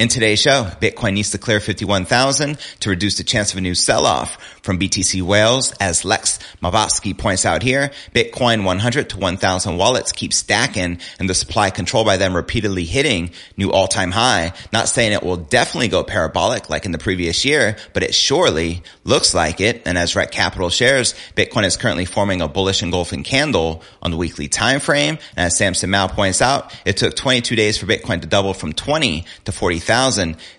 In today's show, Bitcoin needs to clear 51,000 to reduce the chance of a new sell-off from BTC Whales. As Lex Moskovski points out here, Bitcoin 100 to 1,000 wallets keep stacking and the supply controlled by them repeatedly hitting new all-time high. Not saying it will definitely go parabolic like in the previous year, but it surely looks like it. And as Rekt Capital shares, Bitcoin is currently forming a bullish engulfing candle on the weekly time frame. And as Samson Mow points out, it took 22 days for Bitcoin to double from 20 to 40,000.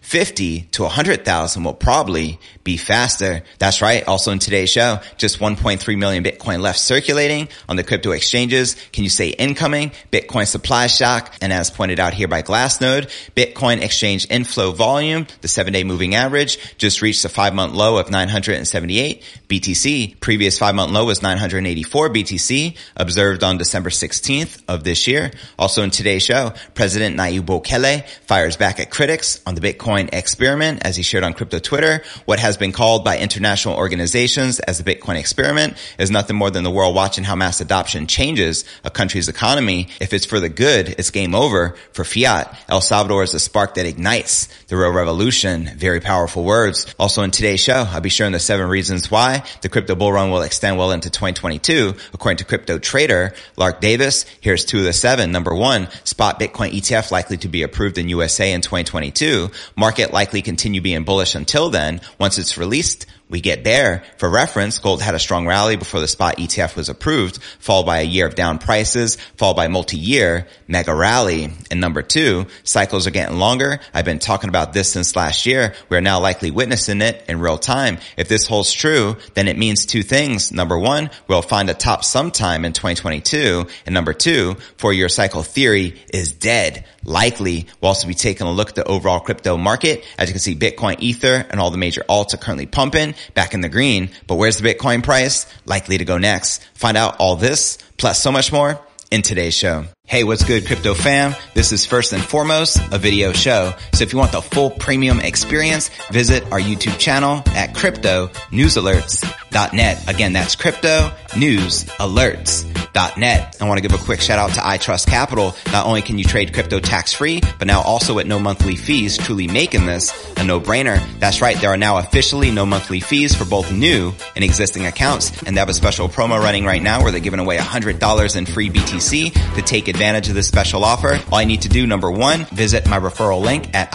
50 to 100,000 will probably be faster. That's right. Also in today's show, just 1.3 million Bitcoin left circulating on the crypto exchanges. Can you say incoming? Bitcoin supply shock. And as pointed out here by Glassnode, Bitcoin exchange inflow volume, the seven day moving average just reached a five month low of 978 BTC. Previous five month low was 984 BTC observed on December 16th of this year. Also in today's show, President Nayib Bukele fires back at critics on the Bitcoin experiment as he shared on crypto Twitter. What has been called by international organizations as the Bitcoin experiment is nothing more than the world watching how mass adoption changes a country's economy. If it's for the good, it's game over for fiat. El Salvador is the spark that ignites the real revolution. Very powerful words. Also in today's show, I'll be sharing the seven reasons why the crypto bull run will extend well into 2022, according to crypto trader Lark Davis. Here's two of the seven. Number one, spot Bitcoin ETF likely to be approved in USA in 2022. Market likely continue being bullish until then. Once it's released, we get there. For reference, gold had a strong rally before the spot ETF was approved, followed by a year of down prices, followed by multi-year mega rally. And number two, cycles are getting longer. I've been talking about this since last year. We're now likely witnessing it in real time. If this holds true, then it means two things. Number one, we'll find a top sometime in 2022. And number two, four year cycle theory is dead. Likely, we'll also be taking a look at the overall crypto market. As you can see, Bitcoin, Ether, and all the major alts are currently pumping back in the green. But where's the Bitcoin price? Likely to go next. Find out all this plus so much more in today's show. Hey, what's good, crypto fam? This is first and foremost a video show. So if you want the full premium experience, visit our YouTube channel at crypto news alerts.net. Again, that's crypto news alerts.net. I want to give a quick shout out to iTrust Capital. Not only can you trade crypto tax free, but now also at no monthly fees, truly making this a no brainer. That's right. There are now officially no monthly fees for both new and existing accounts. And they have a special promo running right now where they're giving away $100 in free BTC to take advantage advantage of this special offer, all I need to do, number one, visit my referral link at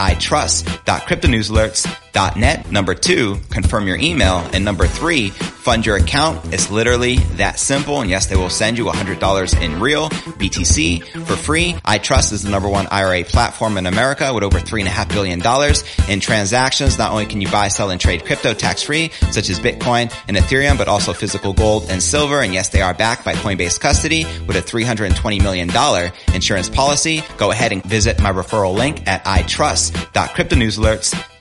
itrust.cryptonewsalerts.net. Number two, confirm your email. And number three, fund your account. It's literally that simple. And yes, they will send you $100 in real BTC for free. iTrust is the number one IRA platform in America with over $3.5 billion in transactions. Not only can you buy, sell, and trade crypto tax free, such as Bitcoin and Ethereum, but also physical gold and silver. And yes, they are backed by Coinbase Custody with a $320 million insurance policy. Go ahead and visit my referral link at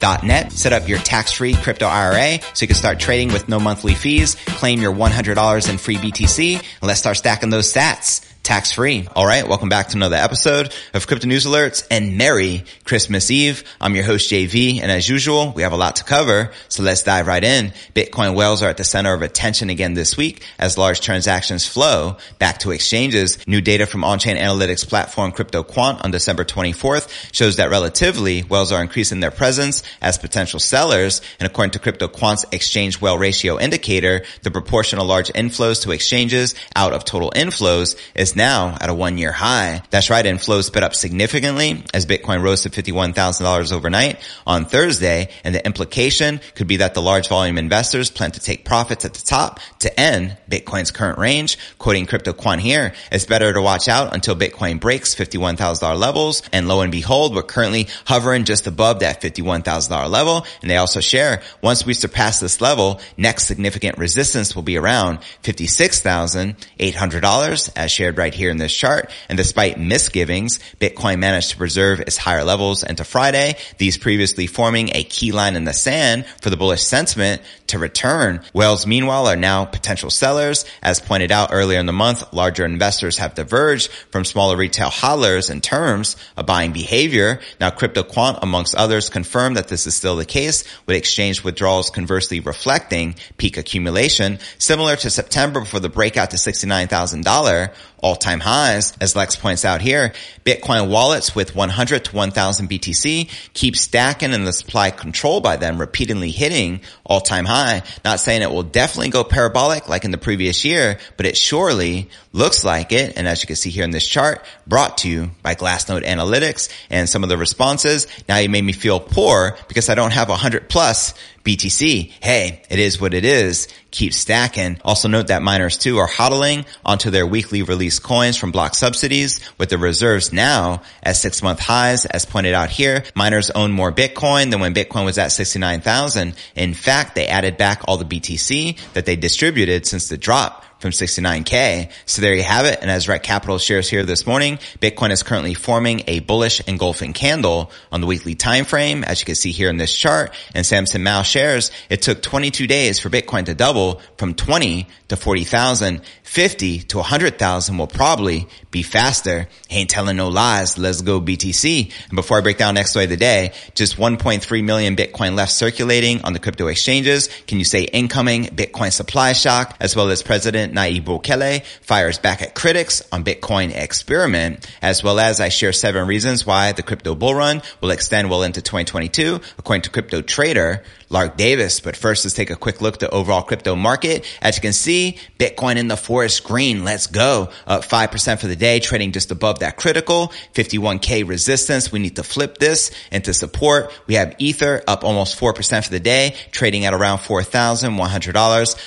itrust.cryptonewsalerts.net. Set up your tax-free crypto IRA so you can start trading with no monthly fees. Claim your $100 in free BTC and let's start stacking those sats tax free. All right. Welcome back to another episode of Crypto News Alerts and Merry Christmas Eve. I'm your host JV. And as usual, we have a lot to cover. So let's dive right in. Bitcoin whales are at the center of attention again this week as large transactions flow back to exchanges. New data from on-chain analytics platform CryptoQuant on December 24th shows that relatively whales are increasing their presence as potential sellers. And according to CryptoQuant's exchange whale ratio indicator, the proportion of large inflows to exchanges out of total inflows is now at a one year high. That's right. And flows sped up significantly as Bitcoin rose to $51,000 overnight on Thursday. And the implication could be that the large volume investors plan to take profits at the top to end Bitcoin's current range. Quoting CryptoQuant here, it's better to watch out until Bitcoin breaks $51,000 levels. And lo and behold, we're currently hovering just above that $51,000 level. And they also share once we surpass this level, next significant resistance will be around $56,800 as shared right here in this chart. And despite misgivings, Bitcoin managed to preserve its higher levels into Friday, these previously forming a key line in the sand for the bullish sentiment to return. Whales meanwhile are now potential sellers. As pointed out earlier in the month, larger investors have diverged from smaller retail hodlers in terms of buying behavior. Now CryptoQuant amongst others confirmed that this is still the case with exchange withdrawals conversely reflecting peak accumulation similar to September before the breakout to $69,000 all-time highs. As Lex points out here, Bitcoin wallets with 100 to 1000 BTC keep stacking and the supply controlled by them repeatedly hitting all-time high. Not saying it will definitely go parabolic like in the previous year, but it surely looks like it. And as you can see here in this chart, brought to you by Glassnode Analytics and some of the responses. Now you made me feel poor because I don't have 100 plus BTC. Hey, it is what it is. Keep stacking. Also note that miners too are hodling onto their weekly release coins from block subsidies with the reserves now at six month highs. As pointed out here, miners own more Bitcoin than when Bitcoin was at 69,000. In fact, they added back all the BTC that they distributed since the drop from 69K. So there you have it. And as Rekt Capital shares here this morning, Bitcoin is currently forming a bullish engulfing candle on the weekly time frame, as you can see here in this chart. And Samson Mow shares it took 22 days for Bitcoin to double from 20 to 40,000. 50 to 100,000 will probably be faster. Ain't telling no lies. Let's go BTC. And before I break down next way of the day, just 1.3 million Bitcoin left circulating on the crypto exchanges. Can you say incoming Bitcoin supply shock as well as President Nayib fires back at critics on Bitcoin experiment as well as I share seven reasons why the crypto bull run will extend well into 2022 according to crypto trader Lark Davis. But first, let's take a quick look at the overall crypto market. As you can see, Bitcoin in the forest green. Let's go. Up 5% for the day, trading just above that critical 51K resistance. We need to flip this into support. We have Ether up almost 4% for the day, trading at around $4,100.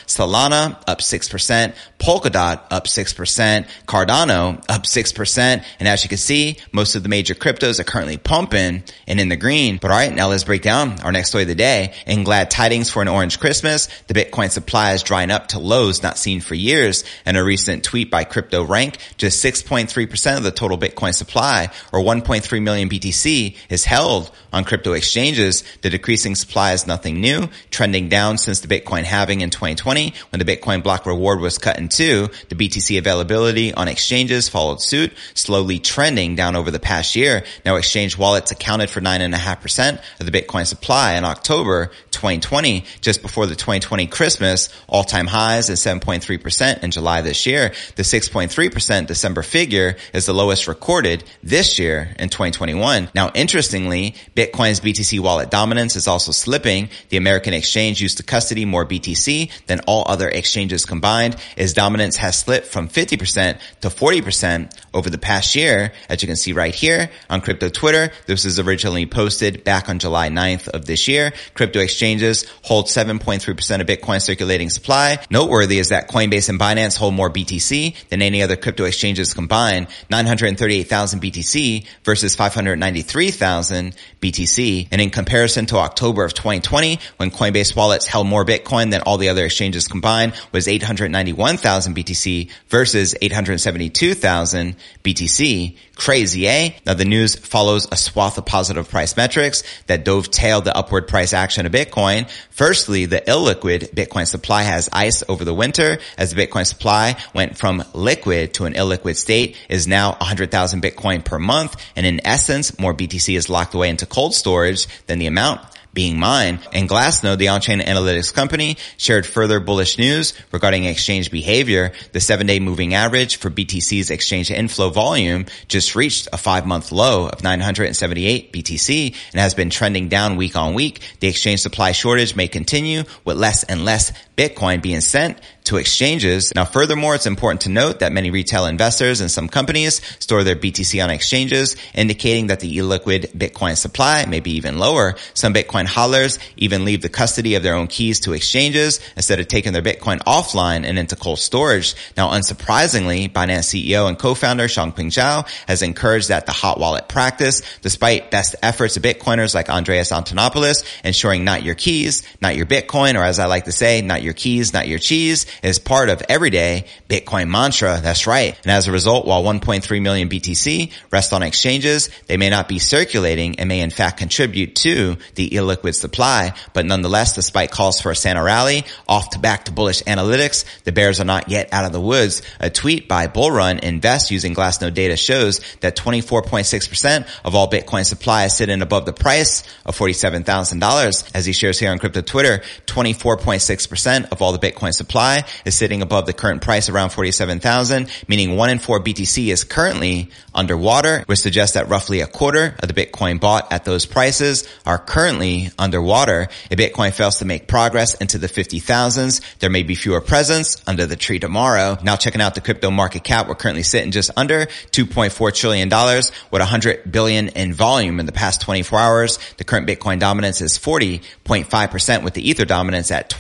Solana up 6%. Polkadot up 6%. Cardano up 6%. And as you can see, most of the major cryptos are currently pumping and in the green. But all right, now let's break down our next story of the day. In glad tidings for an orange Christmas, the Bitcoin supply is drying up to lows not seen for years. And a recent tweet by Crypto Rank, just 6.3% of the total Bitcoin supply or 1.3 million BTC is held on crypto exchanges. The decreasing supply is nothing new, trending down since the Bitcoin halving in 2020 when the Bitcoin block reward was cut in two. The BTC availability on exchanges followed suit, slowly trending down over the past year. Now exchange wallets accounted for 9.5% of the Bitcoin supply in October 2020, just before the 2020 Christmas, all-time highs is 7.3% in July this year. The 6.3% December figure is the lowest recorded this year in 2021. Now, interestingly, Bitcoin's BTC wallet dominance is also slipping. The American exchange used to custody more BTC than all other exchanges combined. Its dominance has slipped from 50% to 40% over the past year. As you can see right here on crypto Twitter, this was originally posted back on July 9th of this year. Crypto exchanges hold 7.3% of Bitcoin circulating supply. Noteworthy is that Coinbase and Binance hold more BTC than any other crypto exchanges combined, 938,000 BTC versus 593,000 BTC. And in comparison to October of 2020, when Coinbase wallets held more Bitcoin than all the other exchanges combined, was 891,000 BTC versus 872,000 BTC. Crazy, eh? Now the news follows a swath of positive price metrics that dovetail the upward price action of Bitcoin. Firstly, the illiquid Bitcoin supply has ice over the winter as the Bitcoin supply went from liquid to an illiquid state is now 100,000 Bitcoin per month. And in essence, more BTC is locked away into cold storage than the amount being mine. And Glassnode, the on-chain analytics company, shared further bullish news regarding exchange behavior. The seven-day moving average for BTC's exchange inflow volume just reached a five-month low of 978 BTC and has been trending down week on week. The exchange supply shortage may continue with less and less Bitcoin being sent to exchanges. Now, furthermore, it's important to note that many retail investors and some companies store their BTC on exchanges, indicating that the illiquid Bitcoin supply may be even lower. Some Bitcoin hodlers even leave the custody of their own keys to exchanges instead of taking their Bitcoin offline and into cold storage. Now, unsurprisingly, Binance CEO and co-founder Changpeng Zhao has encouraged that the hot wallet practice, despite best efforts of Bitcoiners like Andreas Antonopoulos, ensuring not your keys, not your Bitcoin, or as I like to say, not your keys, not your cheese, is part of everyday Bitcoin mantra. That's right. And as a result, while 1.3 million BTC rest on exchanges, they may not be circulating and may in fact contribute to the illiquid supply. But nonetheless, despite calls for a Santa rally, off to back to bullish analytics, the bears are not yet out of the woods. A tweet by Bullrun Invest using Glassnode data shows that 24.6% of all Bitcoin supply is sitting above the price of $47,000. As he shares here on crypto Twitter, 24.6% of all the Bitcoin supply is sitting above the current price around 47,000, meaning one in four BTC is currently underwater, which suggests that roughly a quarter of the Bitcoin bought at those prices are currently underwater. If Bitcoin fails to make progress into the 50,000s, there may be fewer presents under the tree tomorrow. Now checking out the crypto market cap, we're currently sitting just under $2.4 trillion with 100 billion in volume in the past 24 hours. The current Bitcoin dominance is 40.5% with the Ether dominance at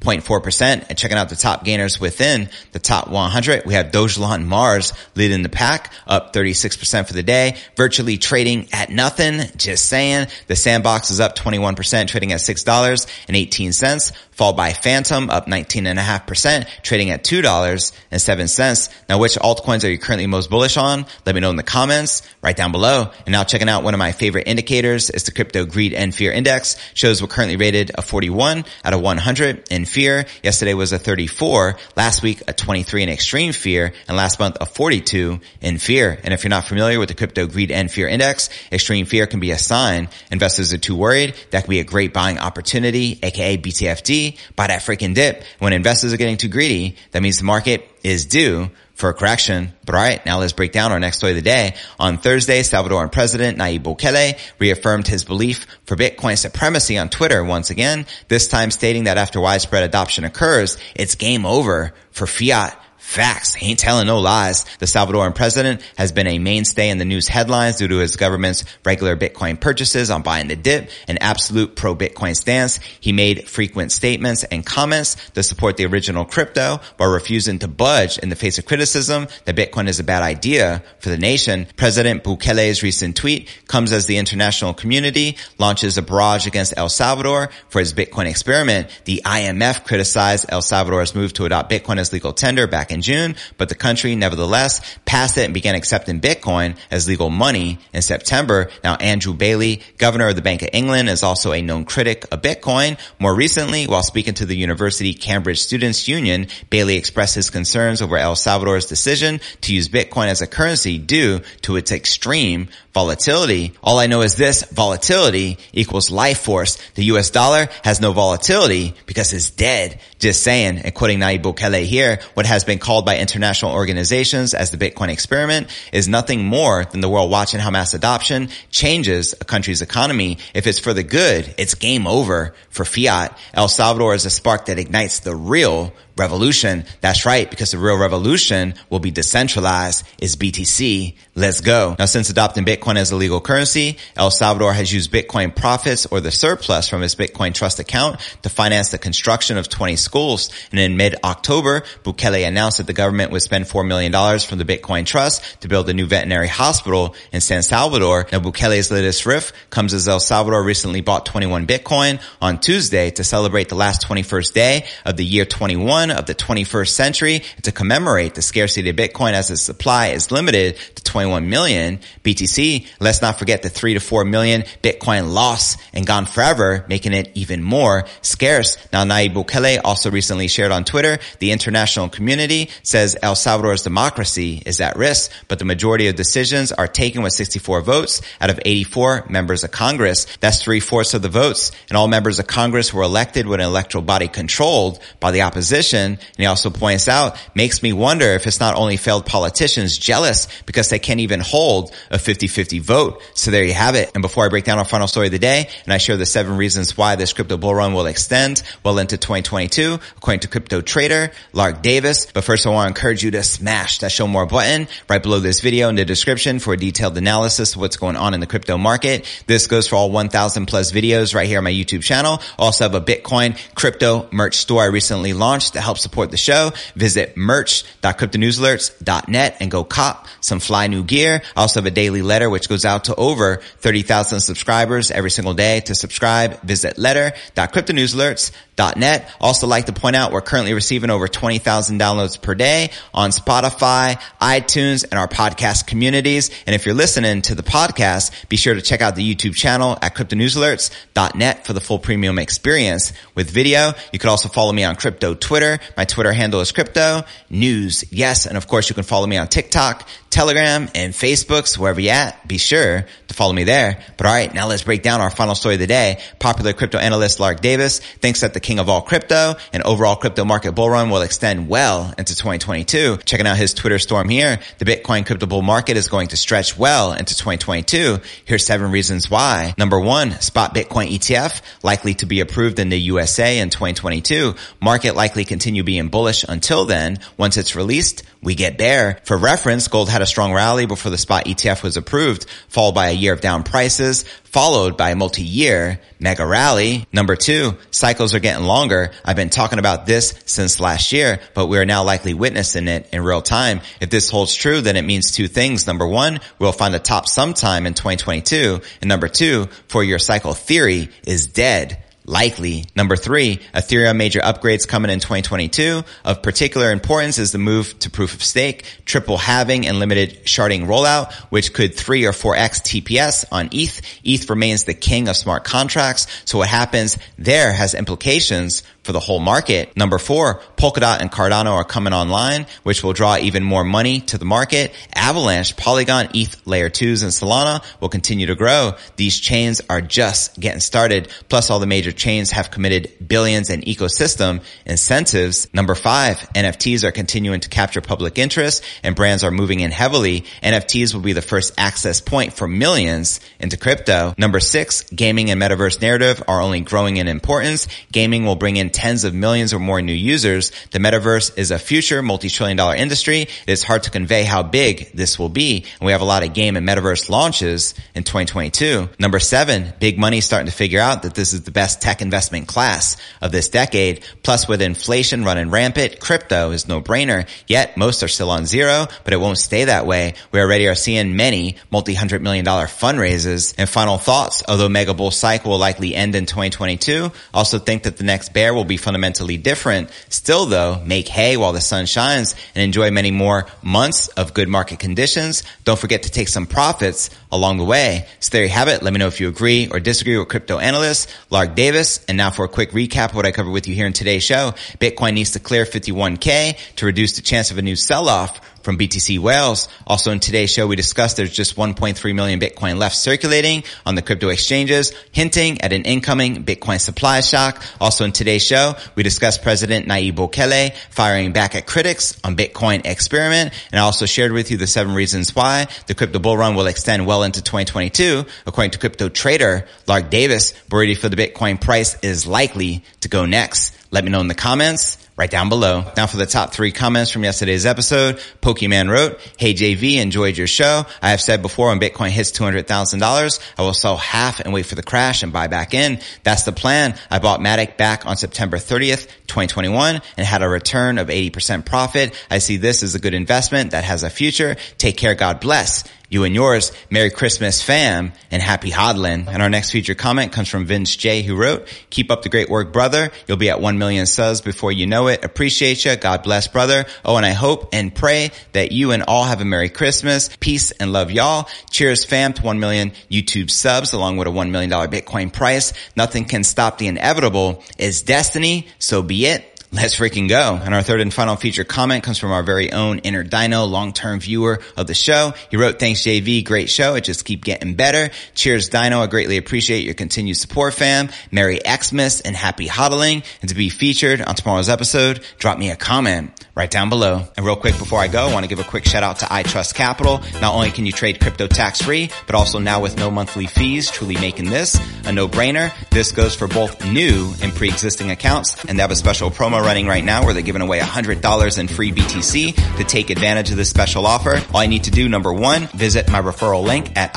20.4%. And checking out the top gainers within the top 100, we have Dogelon Mars leading the pack up 36% for the day, virtually trading at nothing. Just saying the sandbox is up 21%, trading at $6.18 followed by Fantom up 19.5%, trading at $2.07. Now, which altcoins are you currently most bullish on? Let me know in the comments right down below. And now checking out one of my favorite indicators is the crypto greed and fear index shows we're currently rated a 41 out of 100 in fear. Yesterday was a 34, last week a 23 in extreme fear, and last month a 42 in fear. And if you're not familiar with the crypto greed and fear index, extreme fear can be a sign investors are too worried. That can be a great buying opportunity, aka BTFD buy that freaking dip. When investors are getting too greedy, that means the market is due for a correction. But all right, now let's break down our next story of the day. On Thursday, Salvadoran President Nayib Bukele reaffirmed his belief for Bitcoin supremacy on Twitter once again, this time stating that after widespread adoption occurs, it's game over for fiat Facts. He ain't telling no lies. The Salvadoran president has been a mainstay in the news headlines due to his government's regular Bitcoin purchases on buying the dip, an absolute pro-Bitcoin stance. He made frequent statements and comments to support the original crypto while refusing to budge in the face of criticism that Bitcoin is a bad idea for the nation. President Bukele's recent tweet comes as the international community launches a barrage against El Salvador for his Bitcoin experiment. The IMF criticized El Salvador's move to adopt Bitcoin as legal tender back in in June, but the country nevertheless passed it and began accepting Bitcoin as legal money in September. Now, Andrew Bailey, governor of the Bank of England, is also a known critic of Bitcoin. More recently, while speaking to the University Cambridge Students Union, Bailey expressed his concerns over El Salvador's decision to use Bitcoin as a currency due to its extreme volatility. All I know is this volatility equals life force. The US dollar has no volatility because it's dead. Just saying, and quoting Nayib Bukele here, what has been called by international organizations as the Bitcoin experiment is nothing more than the world watching how mass adoption changes a country's economy. If it's for the good, it's game over for fiat. El Salvador is a spark that ignites the real revolution. That's right, because the real revolution will be decentralized. Is BTC. Let's go. Now, since adopting Bitcoin as a legal currency, El Salvador has used Bitcoin profits or the surplus from its Bitcoin trust account to finance the construction of 20 schools. And in mid-October, Bukele announced that the government would spend $4 million from the Bitcoin trust to build a new veterinary hospital in San Salvador. Now, Bukele's latest riff comes as El Salvador recently bought 21 Bitcoin on Tuesday to celebrate the last 21st day of the year 21 of the 21st century to commemorate the scarcity of Bitcoin as its supply is limited to 21 million BTC. Let's not forget the 3 to 4 million Bitcoin lost and gone forever, making it even more scarce. Now, Nayib Bukele also recently shared on Twitter, the international community says El Salvador's democracy is at risk, but the majority of decisions are taken with 64 votes out of 84 members of Congress. That's three fourths of the votes and all members of Congress were elected with an electoral body controlled by the opposition And he also points out, makes me wonder if it's not only failed politicians jealous because they can't even hold a 50-50 vote. So there you have it. And before I break down our final story of the day and I share the seven reasons why this crypto bull run will extend well into 2022, according to crypto trader Lark Davis. But first I want to encourage you to smash that show more button right below this video in the description for a detailed analysis of what's going on in the crypto market. This goes for all 1000 plus videos right here on my YouTube channel. Also have a Bitcoin crypto merch store I recently launched help support the show. Visit merch.cryptonewsalerts.net and go cop some fly new gear. I also have a daily letter which goes out to over 30,000 subscribers every single day. To subscribe, visit letter.cryptonewsalerts.net. Also like to point out we're currently receiving over 20,000 downloads per day on Spotify, iTunes, and our podcast communities. And if you're listening to the podcast, be sure to check out the YouTube channel at cryptonewsalerts.net for the full premium experience with video. You could also follow me on crypto Twitter. My Twitter handle is crypto news. Yes. And of course you can follow me on TikTok, Telegram, and Facebooks, wherever you at. Be sure to follow me there. But all right, now let's break down our final story of the day. Popular crypto analyst Lark Davis thinks that the king of all crypto and overall crypto market bull run will extend well into 2022. Checking out his Twitter storm here, the Bitcoin crypto bull market is going to stretch well into 2022. Here's seven reasons why. Number one, spot Bitcoin ETF likely to be approved in the USA in 2022. Market likely continue being bullish until then. Once it's released, we get bear. For reference, gold had a strong rally before the spot ETF was approved, followed by a year of down prices, followed by a multi-year mega rally. Number two, cycles are getting longer. I've been talking about this since last year, but we are now likely witnessing it in real time. If this holds true, then it means two things. Number one, we'll find a top sometime in 2022. And number two, four year cycle theory is dead likely. Number three, Ethereum major upgrades coming in 2022. Of particular importance is the move to proof of stake, triple halving and limited sharding rollout, which could three or four X TPS on ETH. ETH remains the king of smart contracts. So what happens there has implications for the whole market. Number four, Polkadot and Cardano are coming online, which will draw even more money to the market. Avalanche, Polygon, ETH, Layer 2s, and Solana will continue to grow. These chains are just getting started. Plus all the major chains have committed billions in ecosystem incentives. Number five, NFTs are continuing to capture public interest and brands are moving in heavily. NFTs will be the first access point for millions into crypto. Number six, gaming and metaverse narrative are only growing in importance. Gaming will bring in tens of millions or more new users. The metaverse is a future multi-trillion dollar industry. It is hard to convey how big this will be. And we have a lot of game and metaverse launches in 2022. Number seven, big money starting to figure out that this is the best tech investment class of this decade. Plus with inflation running rampant, crypto is no brainer. Yet most are still on zero, but it won't stay that way. We already are seeing many multi-hundred million dollar fundraisers and final thoughts. Although mega bull cycle will likely end in 2022, also think that the next bear will be fundamentally different. Still though, make hay while the sun shines and enjoy many more months of good market conditions. Don't forget to take some profits along the way. So there you have it. Let me know if you agree or disagree with crypto analyst Lark Davis. And now for a quick recap of what I covered with you here in today's show. Bitcoin needs to clear 51K to reduce the chance of a new sell-off from BTC Whales. Also in today's show, we discussed there's just 1.3 million Bitcoin left circulating on the crypto exchanges, hinting at an incoming Bitcoin supply shock. Also in today's show, we discussed President Nayib Bukele firing back at critics on Bitcoin experiment. And I also shared with you the seven reasons why the crypto bull run will extend well into 2022. According to crypto trader Lark Davis, ready for the Bitcoin price is likely to go next. Let me know in the comments right down below. Now for the top three comments from yesterday's episode. Pokemon wrote, Hey JV, enjoyed your show. I have said before when Bitcoin hits $200,000, I will sell half and wait for the crash and buy back in. That's the plan. I bought Matic back on September 30th, 2021 and had a return of 80% profit. I see this as a good investment that has a future. Take care. God bless you and yours. Merry Christmas fam and happy hodlin. And our next feature comment comes from Vince J who wrote, keep up the great work, brother. You'll be at 1 million subs before you know it. Appreciate you. God bless, brother. Oh, and I hope and pray that you and all have a Merry Christmas. Peace and love y'all. Cheers fam to 1 million YouTube subs along with a $1 million Bitcoin price. Nothing can stop the inevitable. It's destiny. So be it. Let's freaking go. And our third and final feature comment comes from our very own Inner Dino, long-term viewer of the show. He wrote, thanks JV, great show. It just keep getting better. Cheers Dino. I greatly appreciate your continued support fam. Merry Xmas and happy hodling. And to be featured on tomorrow's episode, drop me a comment right down below. And real quick before I go, I want to give a quick shout out to iTrust Capital. Not only can you trade crypto tax free, but also now with no monthly fees, truly making this a no-brainer. This goes for both new and pre-existing accounts. And they have a special promo running right now where they're giving away $100 in free BTC to take advantage of this special offer. All I need to do, number one, visit my referral link at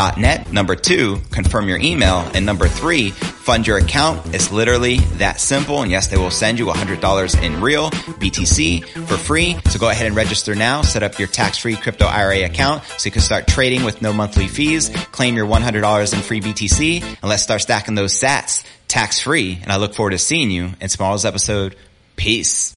itrust.cryptonewsalerts.net. Number two, confirm your email. And number three, fund your account. It's literally that simple. And yes, they will send you $100 in real BTC for free. So go ahead and register now. Set up your tax-free crypto IRA account so you can start trading with no monthly fees. Claim your $100 in free BTC and let's start stacking those sats tax free. And I look forward to seeing you in tomorrow's episode. Peace.